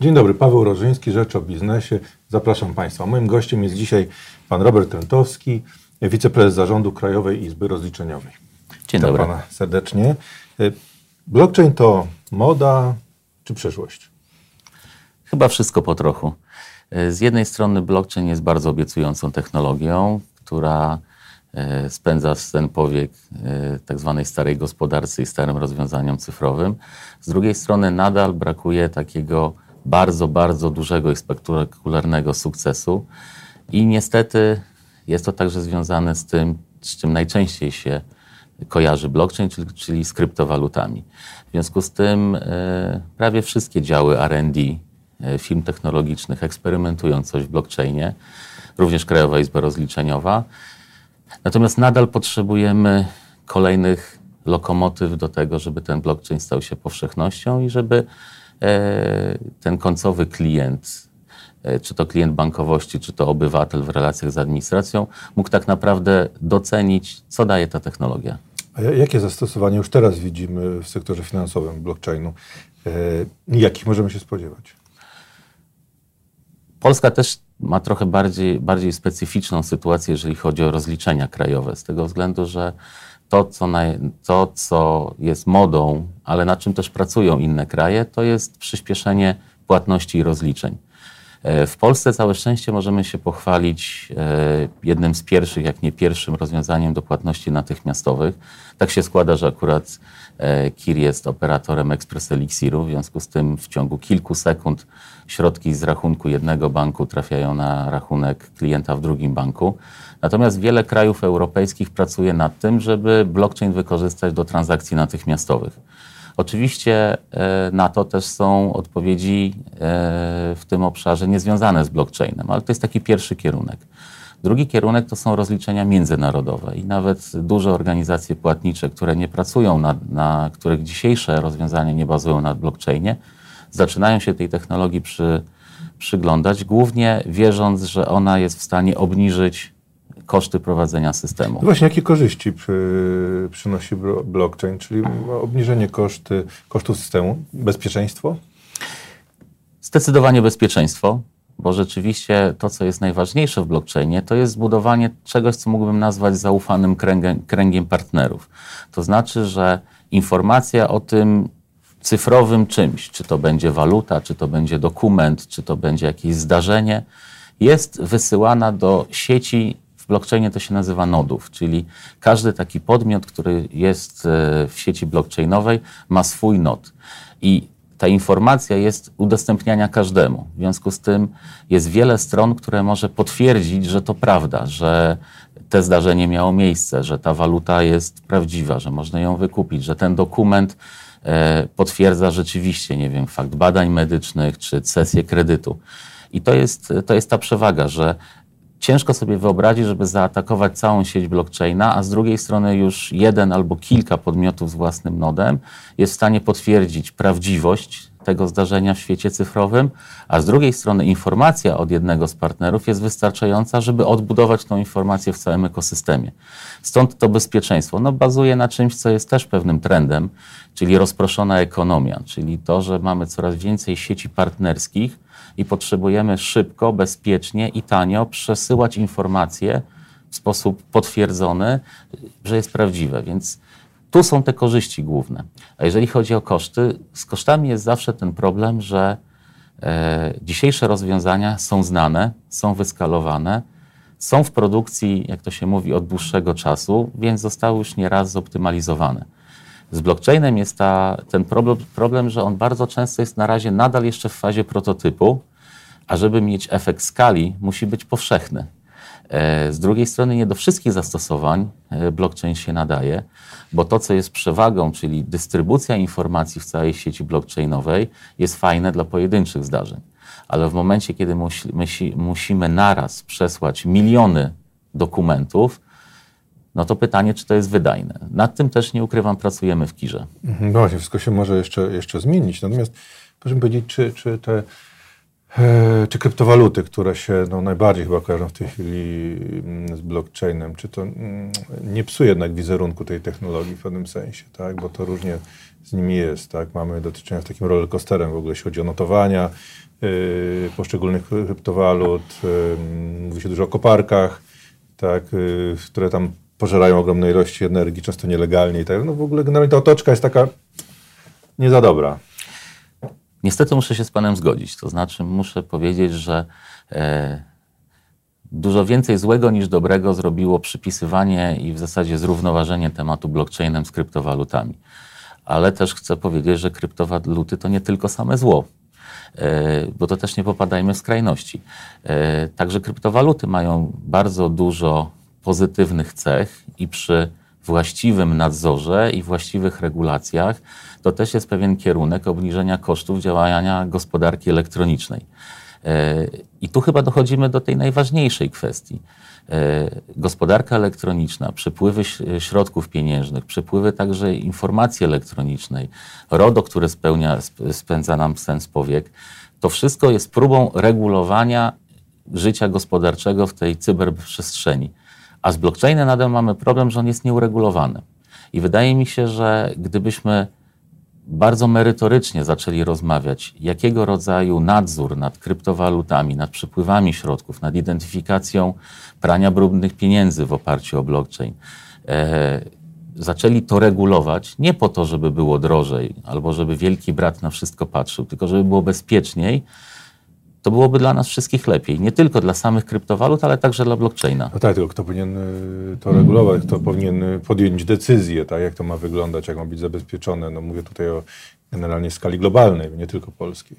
Dzień dobry, Paweł Rożyński, Rzecz o Biznesie. Zapraszam Państwa. Moim gościem jest dzisiaj pan Robert Trentowski, wiceprezes zarządu Krajowej Izby Rozliczeniowej. Dzień Witam dobry. pana serdecznie. E, Blockchain to moda czy przyszłość? Chyba wszystko po trochu. E, Z jednej strony blockchain jest bardzo obiecującą technologią, która e, spędza ten powiek tak zwanej starej gospodarce i starym rozwiązaniom cyfrowym. Z drugiej strony nadal brakuje takiego bardzo, bardzo dużego i spektakularnego sukcesu i niestety jest to także związane z tym, z czym najczęściej się kojarzy blockchain, czyli, czyli z kryptowalutami. W związku z tym e, prawie wszystkie działy R&D e, firm technologicznych eksperymentują coś w blockchainie, również Krajowa Izba Rozliczeniowa. Natomiast nadal potrzebujemy kolejnych lokomotyw do tego, żeby ten blockchain stał się powszechnością i żeby ten końcowy klient, e, czy to klient bankowości, czy to obywatel w relacjach z administracją, mógł tak naprawdę docenić, co daje ta technologia. A ja- jakie zastosowanie już teraz widzimy w sektorze finansowym blockchainu? E, Jakich możemy się spodziewać? Polska też ma trochę bardziej, bardziej specyficzną sytuację, jeżeli chodzi o rozliczenia krajowe, z tego względu, że to co, to, co jest modą, ale na czym też pracują inne kraje, to jest przyspieszenie płatności i rozliczeń. E, W Polsce całe szczęście możemy się pochwalić e, jednym z pierwszych, jak nie pierwszym rozwiązaniem do płatności natychmiastowych. Tak się składa, że akurat e, KIR jest operatorem Express Elixiru, w związku z tym w ciągu kilku sekund środki z rachunku jednego banku trafiają na rachunek klienta w drugim banku. Natomiast wiele krajów europejskich pracuje nad tym, żeby blockchain wykorzystać do transakcji natychmiastowych. Oczywiście na to też są odpowiedzi w tym obszarze niezwiązane z blockchainem, ale to jest taki pierwszy kierunek. Drugi kierunek to są rozliczenia międzynarodowe i nawet duże organizacje płatnicze, które nie pracują na, na których dzisiejsze rozwiązania nie bazują na blockchainie, zaczynają się tej technologii przy, przyglądać, głównie wierząc, że ona jest w stanie obniżyć koszty prowadzenia systemu. No właśnie, jakie korzyści przy, przynosi blo- blockchain, czyli obniżenie koszty, kosztów systemu, bezpieczeństwo? Zdecydowanie bezpieczeństwo, bo rzeczywiście to, co jest najważniejsze w blockchainie, to jest zbudowanie czegoś, co mógłbym nazwać zaufanym kręgiem, kręgiem partnerów. To znaczy, że informacja o tym cyfrowym czymś, czy to będzie waluta, czy to będzie dokument, czy to będzie jakieś zdarzenie, jest wysyłana do sieci. W blockchainie to się nazywa nodów, czyli każdy taki podmiot, który jest e, w sieci blockchainowej, ma swój nod. I ta informacja jest udostępniania każdemu. W związku z tym jest wiele stron, które może potwierdzić, że to prawda, że te zdarzenie miało miejsce, że ta waluta jest prawdziwa, że można ją wykupić, że ten dokument e, potwierdza rzeczywiście, nie wiem, fakt badań medycznych czy cesję kredytu. I to jest, to jest ta przewaga, że ciężko sobie wyobrazić, żeby zaatakować całą sieć blockchaina, a z drugiej strony już jeden albo kilka podmiotów z własnym nodem jest w stanie potwierdzić prawdziwość tego zdarzenia w świecie cyfrowym, a z drugiej strony informacja od jednego z partnerów jest wystarczająca, żeby odbudować tą informację w całym ekosystemie. Stąd to bezpieczeństwo. No, bazuje na czymś, co jest też pewnym trendem, czyli rozproszona ekonomia, czyli to, że mamy coraz więcej sieci partnerskich, i potrzebujemy szybko, bezpiecznie i tanio przesyłać informacje w sposób potwierdzony, że jest prawdziwe. Więc tu są te korzyści główne. A jeżeli chodzi o koszty, z kosztami jest zawsze ten problem, że e, dzisiejsze rozwiązania są znane, są wyskalowane, są w produkcji, jak to się mówi, od dłuższego czasu, więc zostały już nieraz zoptymalizowane. Z blockchainem jest ta, ten problem, problem, że on bardzo często jest na razie nadal jeszcze w fazie prototypu, a żeby mieć efekt skali, musi być powszechny. E, Z drugiej strony nie do wszystkich zastosowań e, blockchain się nadaje, bo to, co jest przewagą, czyli dystrybucja informacji w całej sieci blockchainowej, jest fajne dla pojedynczych zdarzeń. Ale w momencie, kiedy musi, musi, musimy naraz przesłać miliony dokumentów, no to pytanie, czy to jest wydajne. Nad tym też, nie ukrywam, pracujemy w KIRze. Mhm, No właśnie, wszystko się może jeszcze, jeszcze zmienić. Natomiast proszę powiedzieć, czy, czy te E, czy kryptowaluty, które się no, najbardziej chyba kojarzą w tej chwili mm, z blockchainem, czy to mm, nie psuje jednak wizerunku tej technologii w pewnym sensie, tak? Bo to różnie z nimi jest, tak? Mamy do czynienia z takim rollercoasterem w ogóle, jeśli chodzi o notowania yy, poszczególnych kryptowalut. Yy, mówi się dużo o koparkach, tak? Yy, które tam pożerają ogromne ilości energii, często nielegalnie i tak. No w ogóle generalnie ta otoczka jest taka nie za dobra. Niestety muszę się z Panem zgodzić. To znaczy, muszę powiedzieć, że e, dużo więcej złego niż dobrego zrobiło przypisywanie i w zasadzie zrównoważenie tematu blockchainem z kryptowalutami. Ale też chcę powiedzieć, że kryptowaluty to nie tylko same zło, e, bo to też nie popadajmy w skrajności. E, także kryptowaluty mają bardzo dużo pozytywnych cech i przy właściwym nadzorze i właściwych regulacjach, to też jest pewien kierunek obniżenia kosztów działania gospodarki elektronicznej. E, I tu chyba dochodzimy do tej najważniejszej kwestii. E, gospodarka elektroniczna, przepływy środków pieniężnych, przepływy także informacji elektronicznej, RODO, które spełnia, spędza nam sens powiek, to wszystko jest próbą regulowania życia gospodarczego w tej cyberprzestrzeni. A z blockchainem nadal mamy problem, że on jest nieuregulowany. I wydaje mi się, że gdybyśmy bardzo merytorycznie zaczęli rozmawiać, jakiego rodzaju nadzór nad kryptowalutami, nad przepływami środków, nad identyfikacją prania brudnych pieniędzy w oparciu o blockchain, e, zaczęli to regulować nie po to, żeby było drożej albo żeby wielki brat na wszystko patrzył, tylko żeby było bezpieczniej, to byłoby dla nas wszystkich lepiej. Nie tylko dla samych kryptowalut, ale także dla blockchaina. No tak, tylko kto powinien y, to regulować, kto powinien y, podjąć decyzję, tak, jak to ma wyglądać, jak ma być zabezpieczone. No mówię tutaj o generalnie skali globalnej, nie tylko polskiej.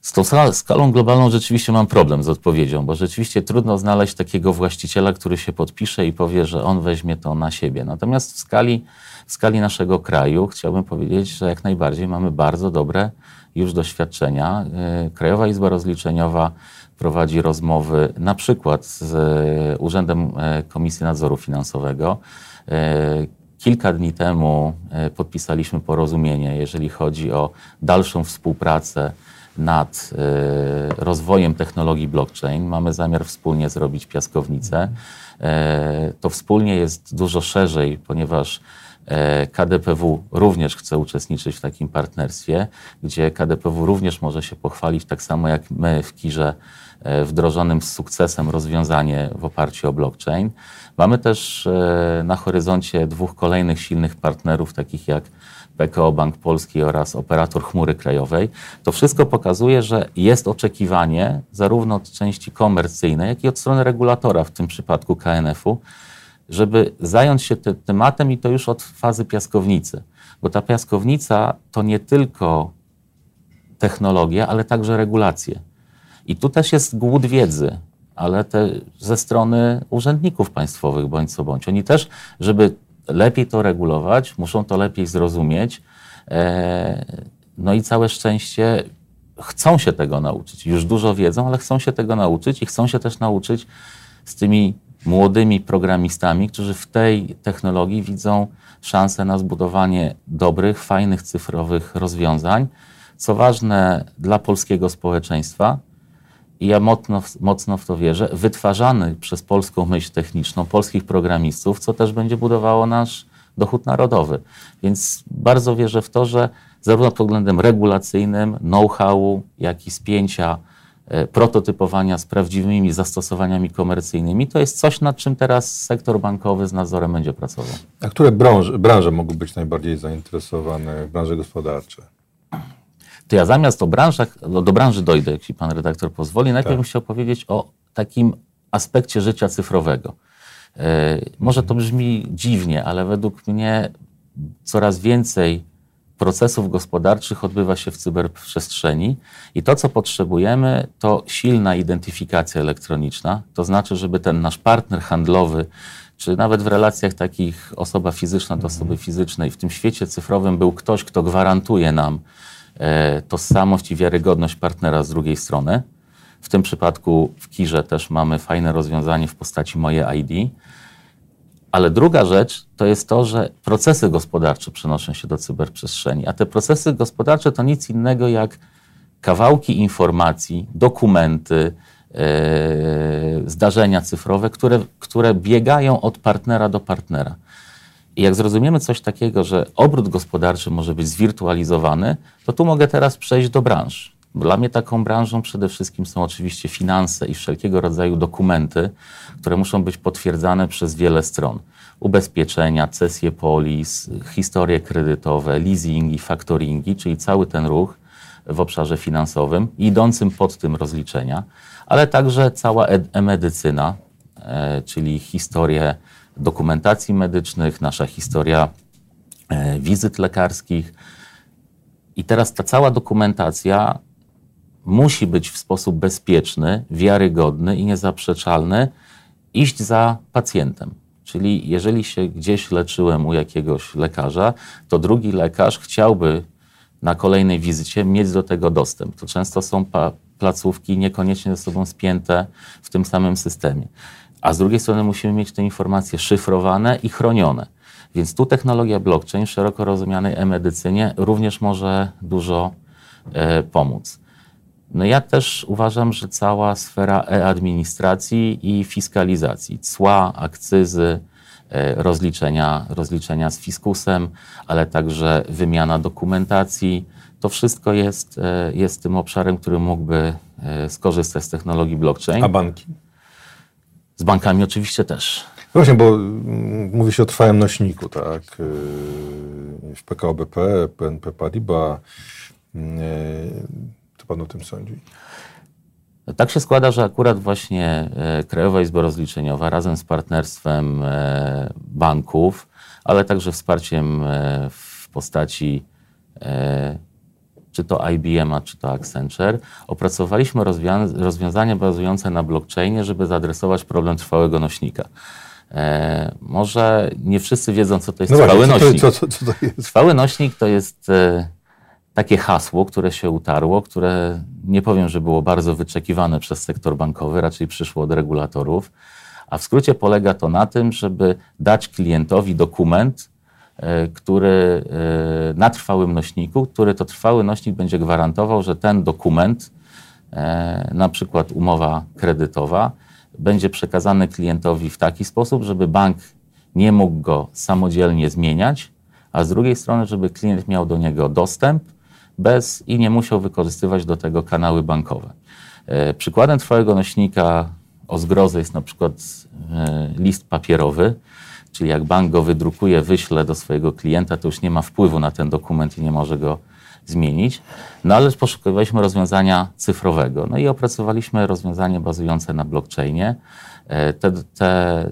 Z tą skalą globalną rzeczywiście mam problem z odpowiedzią, bo rzeczywiście trudno znaleźć takiego właściciela, który się podpisze i powie, że on weźmie to na siebie. Natomiast w skali, w skali naszego kraju chciałbym powiedzieć, że jak najbardziej mamy bardzo dobre już doświadczenia. Y, Krajowa Izba Rozliczeniowa prowadzi rozmowy na przykład z y, Urzędem y, Komisji Nadzoru Finansowego. Kilka dni temu podpisaliśmy porozumienie, jeżeli chodzi o dalszą współpracę nad rozwojem technologii blockchain. Mamy zamiar wspólnie zrobić piaskownicę. To wspólnie jest dużo szerzej, ponieważ E, KDPW również chce uczestniczyć w takim partnerstwie, gdzie KDPW również może się pochwalić, tak samo jak my w KIRze, e, wdrożonym z sukcesem rozwiązanie w oparciu o blockchain. Mamy też e, na horyzoncie dwóch kolejnych silnych partnerów, takich jak PKO Bank Polski oraz operator chmury krajowej. To wszystko pokazuje, że jest oczekiwanie zarówno od części komercyjnej, jak i od strony regulatora, w tym przypadku KNF-u, żeby zająć się tym tematem i to już od fazy piaskownicy. Bo ta piaskownica to nie tylko technologia, ale także regulacje. I tu też jest głód wiedzy, ale te ze strony urzędników państwowych bądź co bądź. Oni też, żeby lepiej to regulować, muszą to lepiej zrozumieć. E, no i całe szczęście chcą się tego nauczyć. Już dużo wiedzą, ale chcą się tego nauczyć i chcą się też nauczyć z tymi młodymi programistami, którzy w tej technologii widzą szansę na zbudowanie dobrych, fajnych cyfrowych rozwiązań. Co ważne dla polskiego społeczeństwa, i ja mocno, mocno w to wierzę, wytwarzany przez polską myśl techniczną, polskich programistów, co też będzie budowało nasz dochód narodowy. Więc bardzo wierzę w to, że zarówno pod względem regulacyjnym, know-howu, jak i spięcia prototypowania z prawdziwymi zastosowaniami komercyjnymi. To jest coś, nad czym teraz sektor bankowy z nadzorem będzie pracował. A które branże, branże mogą być najbardziej zainteresowane, branże gospodarcze? To ja zamiast o branżach, do, do branży dojdę, jeśli pan redaktor pozwoli. Najpierw tak. bym chciał powiedzieć o takim aspekcie życia cyfrowego. E, może to brzmi dziwnie, ale według mnie coraz więcej procesów gospodarczych odbywa się w cyberprzestrzeni i to, co potrzebujemy, to silna identyfikacja elektroniczna. To znaczy, żeby ten nasz partner handlowy, czy nawet w relacjach takich osoba fizyczna do osoby fizycznej, w tym świecie cyfrowym był ktoś, kto gwarantuje nam e, tożsamość i wiarygodność partnera z drugiej strony. W tym przypadku w Kirze też mamy fajne rozwiązanie w postaci moje ID ale druga rzecz to jest to, że procesy gospodarcze przenoszą się do cyberprzestrzeni, a te procesy gospodarcze to nic innego jak kawałki informacji, dokumenty, e, zdarzenia cyfrowe, które, które biegają od partnera do partnera. I jak zrozumiemy coś takiego, że obrót gospodarczy może być zwirtualizowany, to tu mogę teraz przejść do branż. Dla mnie taką branżą przede wszystkim są oczywiście finanse i wszelkiego rodzaju dokumenty, które muszą być potwierdzane przez wiele stron. Ubezpieczenia, cesje polis, historie kredytowe, leasingi, faktoringi, czyli cały ten ruch w obszarze finansowym, idącym pod tym rozliczenia, ale także cała e-medycyna, e, czyli historie dokumentacji medycznych, nasza historia e, wizyt lekarskich. I teraz ta cała dokumentacja musi być w sposób bezpieczny, wiarygodny i niezaprzeczalny iść za pacjentem. Czyli jeżeli się gdzieś leczyłem u jakiegoś lekarza, to drugi lekarz chciałby na kolejnej wizycie mieć do tego dostęp. To często są placówki niekoniecznie ze sobą spięte w tym samym systemie. A z drugiej strony musimy mieć te informacje szyfrowane i chronione. Więc tu technologia blockchain w szeroko rozumianej e-medycynie również może dużo e, pomóc. No ja też uważam, że cała sfera e-administracji i fiskalizacji, cła, akcyzy, e, rozliczenia, rozliczenia z fiskusem, ale także wymiana dokumentacji, to wszystko jest, e, jest tym obszarem, który mógłby e, skorzystać z technologii blockchain. A banki? Z bankami oczywiście też. Właśnie, bo mówi się o trwałym nośniku, tak? W PKO BP, PNP Paribas pan o tym sądzi? Tak się składa, że akurat właśnie e, Krajowa Izba Rozliczeniowa razem z partnerstwem e, banków, ale także wsparciem e, w postaci czy to IBM, czy to Accenture, opracowaliśmy rozwiązania bazujące na blockchainie, żeby zaadresować problem trwałego nośnika. może nie wszyscy wiedzą, co to jest no trwały właśnie, nośnik. Co, co, co to jest? Trwały nośnik to jest takie hasło, które się utarło, które nie powiem, że było bardzo wyczekiwane przez sektor bankowy, raczej przyszło od regulatorów. A w skrócie polega to na tym, żeby dać klientowi dokument, e, który e, na trwałym nośniku, który to trwały nośnik będzie gwarantował, że ten dokument, e, na przykład umowa kredytowa, będzie przekazany klientowi w taki sposób, żeby bank nie mógł go samodzielnie zmieniać, a z drugiej strony, żeby klient miał do niego dostęp bez i nie musiał wykorzystywać do tego kanały bankowe. E, przykładem trwałego nośnika o zgrozę jest na przykład e, list papierowy, czyli jak bank go wydrukuje, wyśle do swojego klienta, to już nie ma wpływu na ten dokument i nie może go zmienić. No ale poszukiwaliśmy rozwiązania cyfrowego. No i opracowaliśmy rozwiązanie bazujące na blockchainie. E, te, te,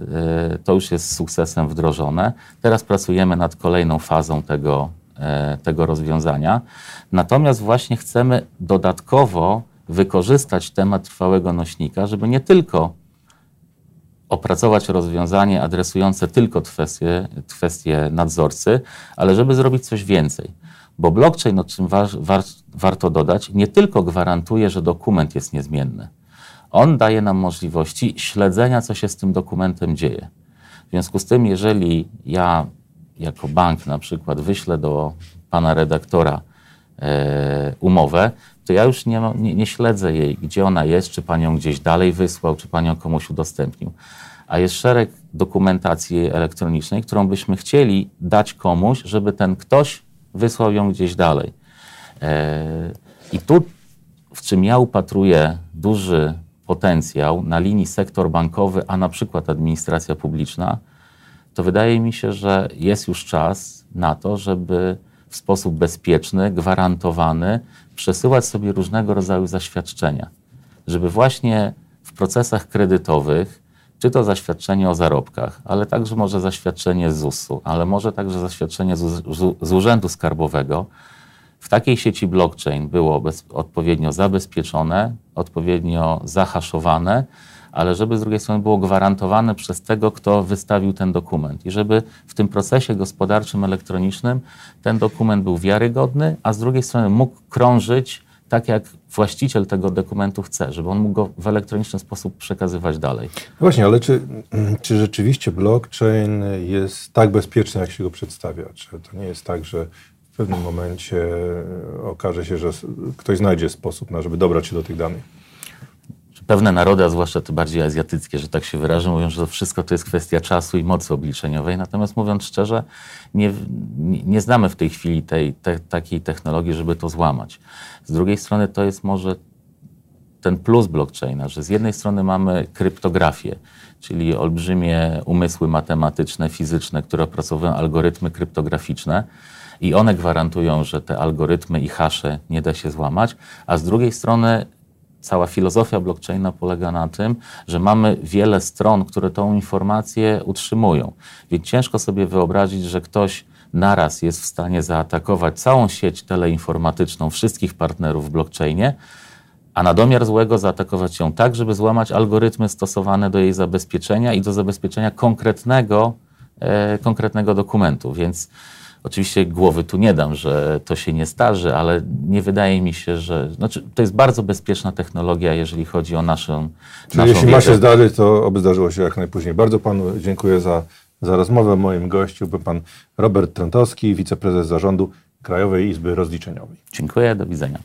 to już jest sukcesem wdrożone. Teraz pracujemy nad kolejną fazą tego, tego rozwiązania. Natomiast właśnie chcemy dodatkowo wykorzystać temat trwałego nośnika, żeby nie tylko opracować rozwiązanie adresujące tylko kwestie, kwestie nadzorcy, ale żeby zrobić coś więcej. Bo blockchain, o czym war, war, warto dodać, nie tylko gwarantuje, że dokument jest niezmienny. On daje nam możliwości śledzenia, co się z tym dokumentem dzieje. W związku z tym, jeżeli ja jako bank na przykład wyślę do pana redaktora e, umowę, to ja już nie, nie, nie, śledzę jej, gdzie ona jest, czy pan ją gdzieś dalej wysłał, czy pan ją komuś udostępnił. A jest szereg dokumentacji elektronicznej, którą byśmy chcieli dać komuś, żeby ten ktoś wysłał ją gdzieś dalej. E, I tu, w czym ja upatruję duży potencjał na linii sektor bankowy, a na przykład administracja publiczna, to wydaje mi się, że jest już czas na to, żeby w sposób bezpieczny, gwarantowany przesyłać sobie różnego rodzaju zaświadczenia, żeby właśnie w procesach kredytowych, czy to zaświadczenie o zarobkach, ale także może zaświadczenie z ZUS-u, ale może także zaświadczenie z, z Urzędu Skarbowego, w takiej sieci blockchain było bez, odpowiednio zabezpieczone, odpowiednio zahaszowane, ale żeby z drugiej strony było gwarantowane przez tego, kto wystawił ten dokument i żeby w tym procesie gospodarczym elektronicznym ten dokument był wiarygodny, a z drugiej strony mógł krążyć tak, jak właściciel tego dokumentu chce, żeby on mógł go w elektroniczny sposób przekazywać dalej. No właśnie, ale czy, czy rzeczywiście blockchain jest tak bezpieczny, jak się go przedstawia? Czy to nie jest tak, że pewnym momencie okaże się, że ktoś znajdzie sposób, na żeby dobrać się do tych danych. Pewne narody, a zwłaszcza te bardziej azjatyckie, że tak się wyrażę, mówią, że to wszystko to jest kwestia czasu i mocy obliczeniowej. Natomiast mówiąc szczerze, nie, nie znamy w tej chwili tej, te, takiej technologii, żeby to złamać. Z drugiej strony to jest może ten plus blockchaina, że z jednej strony mamy kryptografię, czyli olbrzymie umysły matematyczne, fizyczne, które opracowują algorytmy kryptograficzne i one gwarantują, że te algorytmy i hasze nie da się złamać, a z drugiej strony cała filozofia blockchaina polega na tym, że mamy wiele stron, które tą informację utrzymują. Więc ciężko sobie wyobrazić, że ktoś naraz jest w stanie zaatakować całą sieć teleinformatyczną wszystkich partnerów w blockchainie, a na domiar złego zaatakować ją tak, żeby złamać algorytmy stosowane do jej zabezpieczenia i do zabezpieczenia konkretnego, e, konkretnego dokumentu. Więc oczywiście głowy tu nie dam, że to się nie starzy, ale nie wydaje mi się, że. Znaczy, to jest bardzo bezpieczna technologia, jeżeli chodzi o naszą. Czyli naszą jeśli wiedzę. ma się zdarzyć, to oby zdarzyło się jak najpóźniej. Bardzo panu dziękuję za, za rozmowę. Moim gościem był pan Robert Trentowski, wiceprezes zarządu Krajowej Izby Rozliczeniowej. Dziękuję, do widzenia.